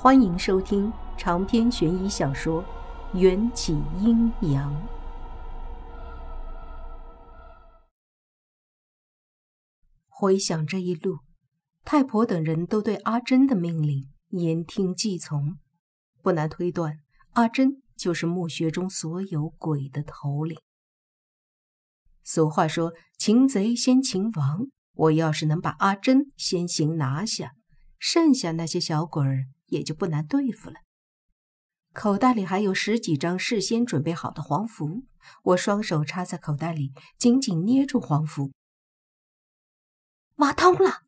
欢迎收听长篇悬疑小说《缘起阴阳》。回想这一路，太婆等人都对阿珍的命令言听计从，不难推断，阿珍就是墓穴中所有鬼的头领。俗话说：“擒贼先擒王。”我要是能把阿珍先行拿下，剩下那些小鬼儿。也就不难对付了。口袋里还有十几张事先准备好的黄符，我双手插在口袋里，紧紧捏住黄符。挖通了！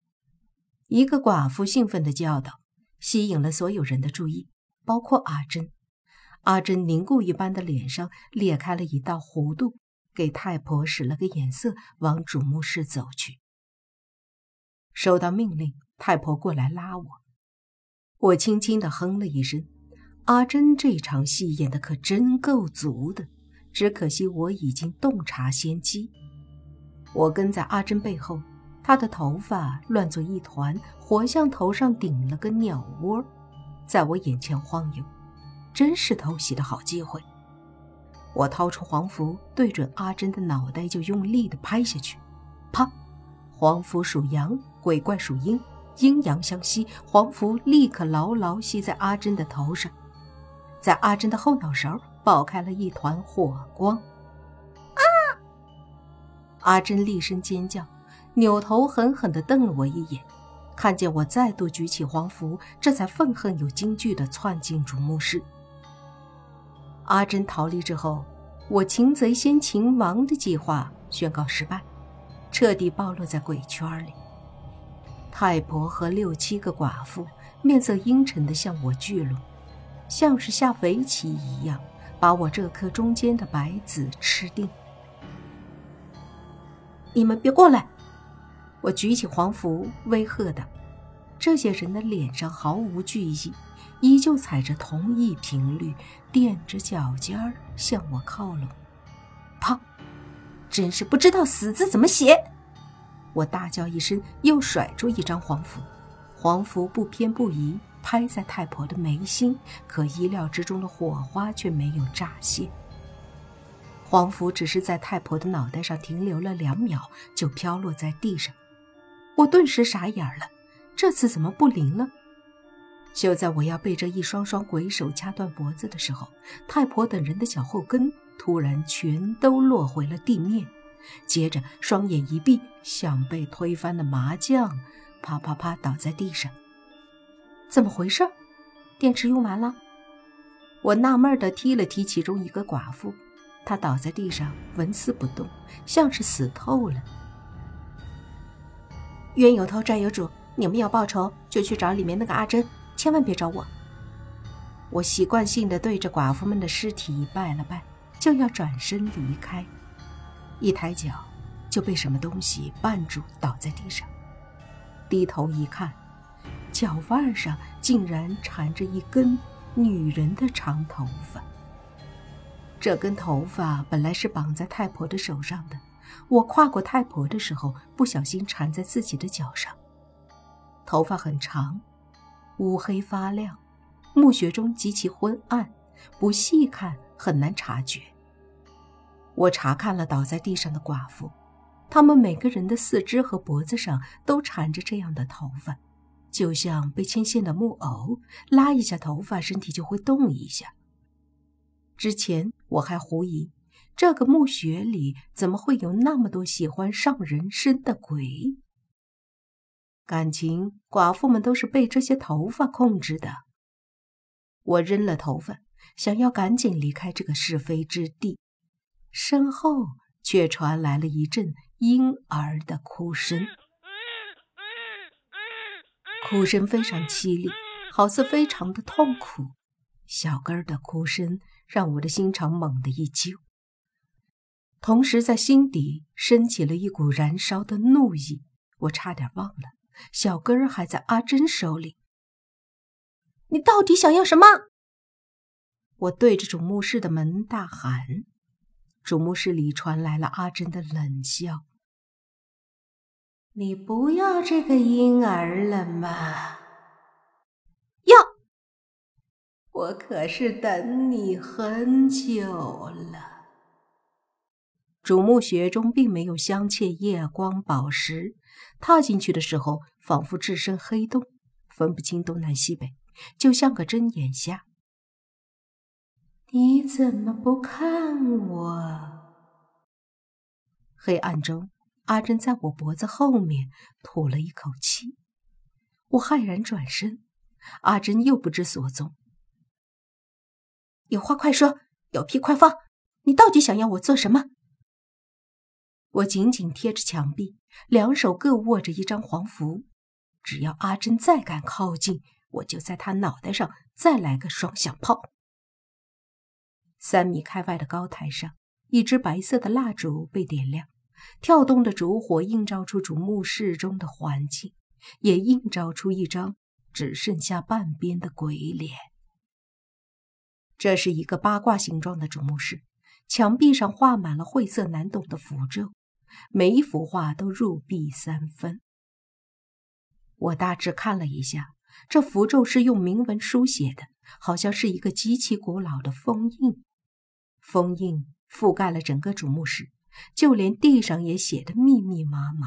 一个寡妇兴奋地叫道，吸引了所有人的注意，包括阿珍。阿珍凝固一般的脸上裂开了一道弧度，给太婆使了个眼色，往主墓室走去。收到命令，太婆过来拉我。我轻轻地哼了一声，阿珍这场戏演的可真够足的，只可惜我已经洞察先机。我跟在阿珍背后，她的头发乱作一团，活像头上顶了个鸟窝，在我眼前晃悠，真是偷袭的好机会。我掏出黄符，对准阿珍的脑袋就用力地拍下去，啪！黄符属阳，鬼怪属阴。阴阳相吸，黄符立刻牢牢吸在阿珍的头上，在阿珍的后脑勺爆开了一团火光。啊！阿珍厉声尖叫，扭头狠狠地瞪了我一眼，看见我再度举起黄符，这才愤恨又惊惧地窜进主墓室。阿珍逃离之后，我擒贼先擒王的计划宣告失败，彻底暴露在鬼圈里。太婆和六七个寡妇面色阴沉地向我聚拢，像是下围棋一样，把我这颗中间的白子吃定。你们别过来！我举起黄符威吓道。这些人的脸上毫无惧意，依旧踩着同一频率，踮着脚尖儿向我靠拢。啪！真是不知道“死”字怎么写。我大叫一声，又甩出一张黄符，黄符不偏不倚拍在太婆的眉心，可意料之中的火花却没有乍现。黄符只是在太婆的脑袋上停留了两秒，就飘落在地上。我顿时傻眼了，这次怎么不灵了？就在我要被这一双双鬼手掐断脖子的时候，太婆等人的脚后跟突然全都落回了地面。接着，双眼一闭，像被推翻的麻将，啪啪啪倒在地上。怎么回事？电池用完了？我纳闷地踢了踢其中一个寡妇，她倒在地上纹丝不动，像是死透了。冤有头债有主，你们要报仇就去找里面那个阿珍，千万别找我。我习惯性地对着寡妇们的尸体拜了拜，就要转身离开。一抬脚，就被什么东西绊住，倒在地上。低头一看，脚腕上竟然缠着一根女人的长头发。这根头发本来是绑在太婆的手上的，我跨过太婆的时候，不小心缠在自己的脚上。头发很长，乌黑发亮，墓穴中极其昏暗，不细看很难察觉。我查看了倒在地上的寡妇，他们每个人的四肢和脖子上都缠着这样的头发，就像被牵线的木偶，拉一下头发，身体就会动一下。之前我还狐疑，这个墓穴里怎么会有那么多喜欢上人身的鬼？感情寡妇们都是被这些头发控制的。我扔了头发，想要赶紧离开这个是非之地。身后却传来了一阵婴儿的哭声，哭声非常凄厉，好似非常的痛苦。小根儿的哭声让我的心肠猛地一揪，同时在心底升起了一股燃烧的怒意。我差点忘了，小根儿还在阿珍手里。你到底想要什么？我对着主墓室的门大喊。主墓室里传来了阿珍的冷笑：“你不要这个婴儿了吗？”“要。”我可是等你很久了。主墓穴中并没有镶嵌夜光宝石，踏进去的时候仿佛置身黑洞，分不清东南西北，就像个针眼瞎。你怎么不看我？黑暗中，阿珍在我脖子后面吐了一口气。我骇然转身，阿珍又不知所踪。有话快说，有屁快放！你到底想要我做什么？我紧紧贴着墙壁，两手各握着一张黄符。只要阿珍再敢靠近，我就在她脑袋上再来个双响炮。三米开外的高台上，一支白色的蜡烛被点亮，跳动的烛火映照出主墓室中的环境，也映照出一张只剩下半边的鬼脸。这是一个八卦形状的主墓室，墙壁上画满了晦涩难懂的符咒，每一幅画都入壁三分。我大致看了一下，这符咒是用铭文书写的，好像是一个极其古老的封印。封印覆盖了整个主墓室，就连地上也写得密密麻麻。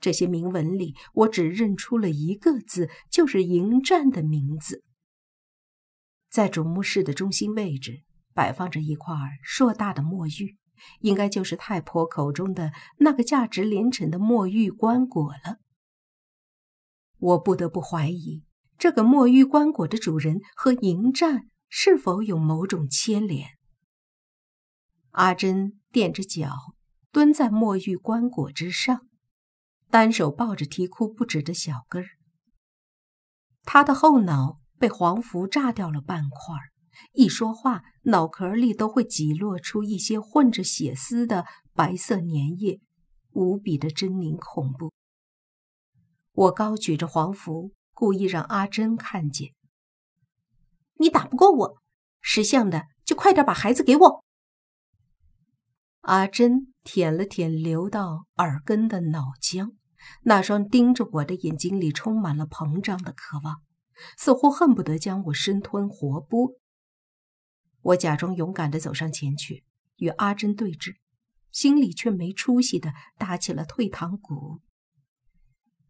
这些铭文里，我只认出了一个字，就是“迎战”的名字。在主墓室的中心位置，摆放着一块硕大的墨玉，应该就是太婆口中的那个价值连城的墨玉棺椁了。我不得不怀疑，这个墨玉棺椁的主人和迎战是否有某种牵连。阿珍垫着脚蹲在墨玉棺椁之上，单手抱着啼哭不止的小根儿。他的后脑被黄符炸掉了半块儿一说话，脑壳里都会挤落出一些混着血丝的白色粘液，无比的狰狞恐怖。我高举着黄符，故意让阿珍看见。你打不过我，识相的就快点把孩子给我。阿珍舔了舔流到耳根的脑浆，那双盯着我的眼睛里充满了膨胀的渴望，似乎恨不得将我生吞活剥。我假装勇敢地走上前去，与阿珍对峙，心里却没出息地打起了退堂鼓。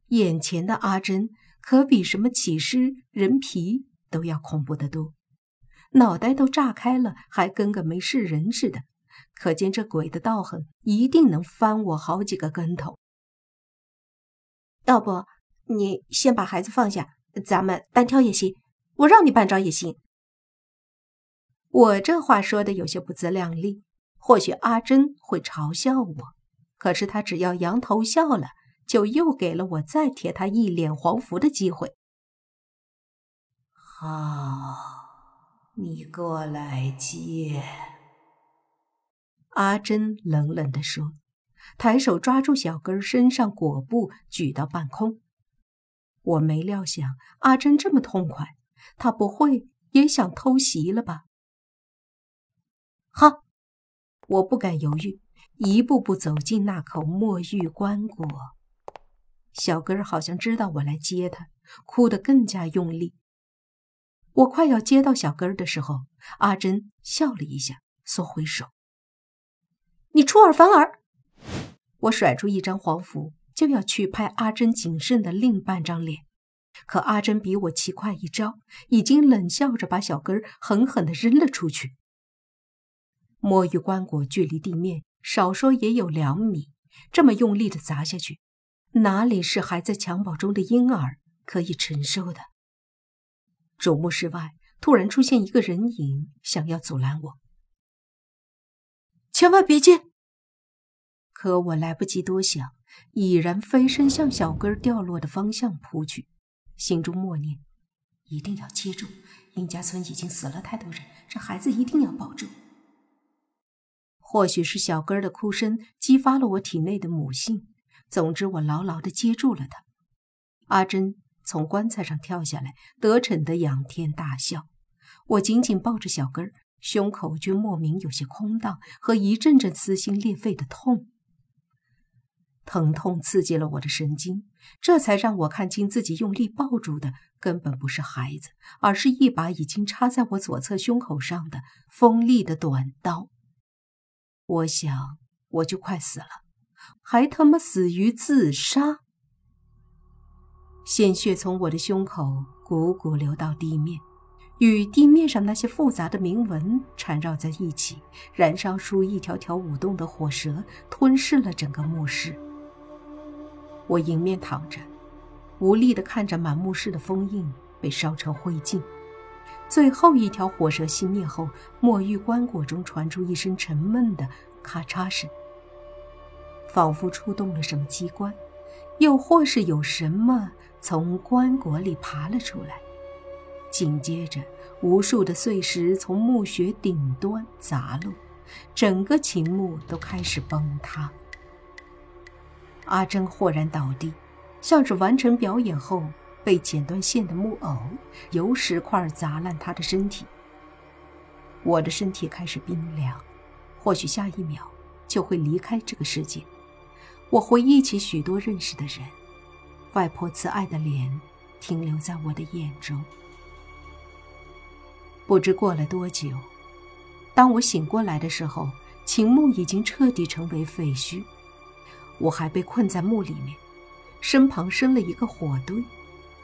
眼前的阿珍可比什么起尸人皮都要恐怖得多，脑袋都炸开了，还跟个没事人似的。可见这鬼的道行一定能翻我好几个跟头。要不你先把孩子放下，咱们单挑也行，我让你半招也行。我这话说的有些不自量力，或许阿珍会嘲笑我，可是他只要扬头笑了，就又给了我再贴他一脸黄符的机会。好，你过来接。阿珍冷冷地说，抬手抓住小根身上裹布，举到半空。我没料想阿珍这么痛快，她不会也想偷袭了吧？好，我不敢犹豫，一步步走进那口墨玉棺椁。小根好像知道我来接他，哭得更加用力。我快要接到小根的时候，阿珍笑了一下，缩回手。你出尔反尔！我甩出一张黄符，就要去拍阿珍仅剩的另半张脸，可阿珍比我奇快一招，已经冷笑着把小根狠狠地扔了出去。墨玉棺椁距离地面少说也有两米，这么用力的砸下去，哪里是还在襁褓中的婴儿可以承受的？主墓室外突然出现一个人影，想要阻拦我。千万别进！可我来不及多想，已然飞身向小根掉落的方向扑去，心中默念：一定要接住！林家村已经死了太多人，这孩子一定要保住。或许是小根的哭声激发了我体内的母性，总之我牢牢的接住了他。阿珍从棺材上跳下来，得逞的仰天大笑。我紧紧抱着小根儿。胸口却莫名有些空荡和一阵阵撕心裂肺的痛。疼痛刺激了我的神经，这才让我看清自己用力抱住的根本不是孩子，而是一把已经插在我左侧胸口上的锋利的短刀。我想，我就快死了，还他妈死于自杀！鲜血从我的胸口汩汩流到地面，与地面上那些复杂的铭文缠绕在一起，燃烧出一条条舞动的火蛇，吞噬了整个墓室。我迎面躺着，无力地看着满墓室的封印被烧成灰烬。最后一条火蛇熄灭后，墨玉棺椁中传出一声沉闷的咔嚓声，仿佛触动了什么机关，又或是有什么从棺椁里爬了出来。紧接着，无数的碎石从墓穴顶端砸落，整个秦墓都开始崩塌。阿珍豁然倒地，像是完成表演后被剪断线的木偶，由石块砸烂他的身体。我的身体开始冰凉，或许下一秒就会离开这个世界。我回忆起许多认识的人，外婆慈爱的脸停留在我的眼中。不知过了多久，当我醒过来的时候，秦墓已经彻底成为废墟。我还被困在墓里面，身旁生了一个火堆，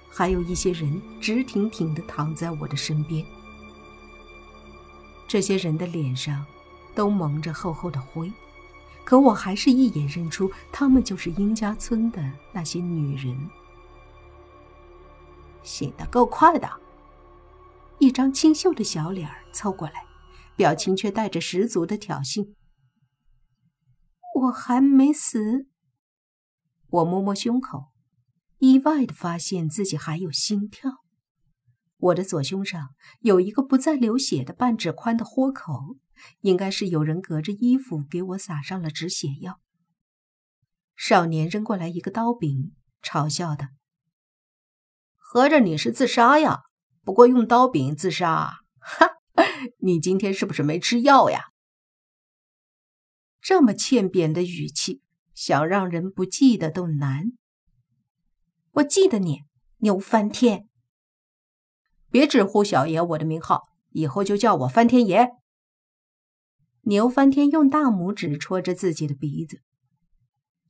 还有一些人直挺挺地躺在我的身边。这些人的脸上都蒙着厚厚的灰，可我还是一眼认出他们就是殷家村的那些女人。醒得够快的，一张清秀的小脸凑过来，表情却带着十足的挑衅。我还没死。我摸摸胸口，意外的发现自己还有心跳。我的左胸上有一个不再流血的半指宽的豁口，应该是有人隔着衣服给我撒上了止血药。少年扔过来一个刀柄，嘲笑道：“合着你是自杀呀？不过用刀柄自杀，哈！你今天是不是没吃药呀？”这么欠扁的语气，想让人不记得都难。我记得你，牛翻天。别直呼小爷我的名号，以后就叫我翻天爷。牛翻天用大拇指戳着自己的鼻子。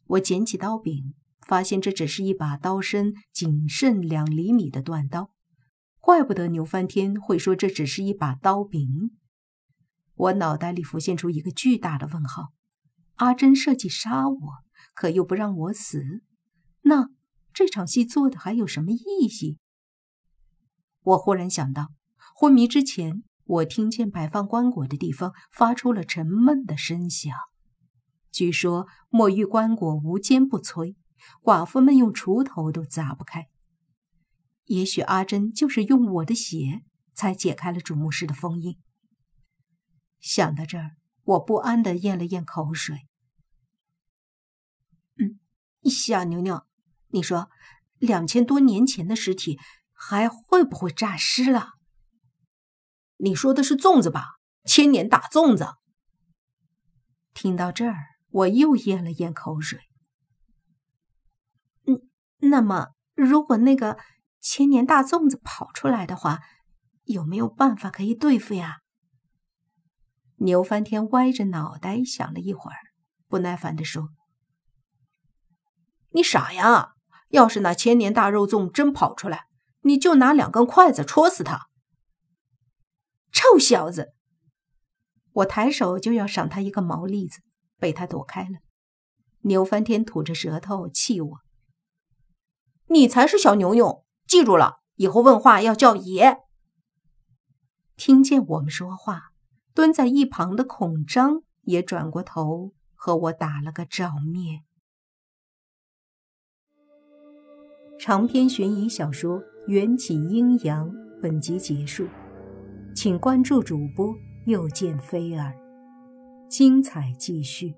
我捡起刀柄，发现这只是一把刀身仅剩两厘米的断刀。怪不得牛翻天会说这只是一把刀柄。我脑袋里浮现出一个巨大的问号。阿珍设计杀我，可又不让我死，那这场戏做的还有什么意义？我忽然想到，昏迷之前，我听见摆放棺椁的地方发出了沉闷的声响。据说墨玉棺椁无坚不摧，寡妇们用锄头都砸不开。也许阿珍就是用我的血才解开了主墓室的封印。想到这儿。我不安地咽了咽口水。小牛牛，你说，两千多年前的尸体还会不会诈尸了？你说的是粽子吧？千年大粽子。听到这儿，我又咽了咽口水。嗯，那么，如果那个千年大粽子跑出来的话，有没有办法可以对付呀？牛翻天歪着脑袋想了一会儿，不耐烦地说：“你傻呀！要是那千年大肉粽真跑出来，你就拿两根筷子戳死他！”臭小子！我抬手就要赏他一个毛栗子，被他躲开了。牛翻天吐着舌头气我：“你才是小牛牛！记住了，以后问话要叫爷。”听见我们说话。蹲在一旁的孔章也转过头和我打了个照面。长篇悬疑小说《缘起阴阳》本集结束，请关注主播又见菲儿，精彩继续。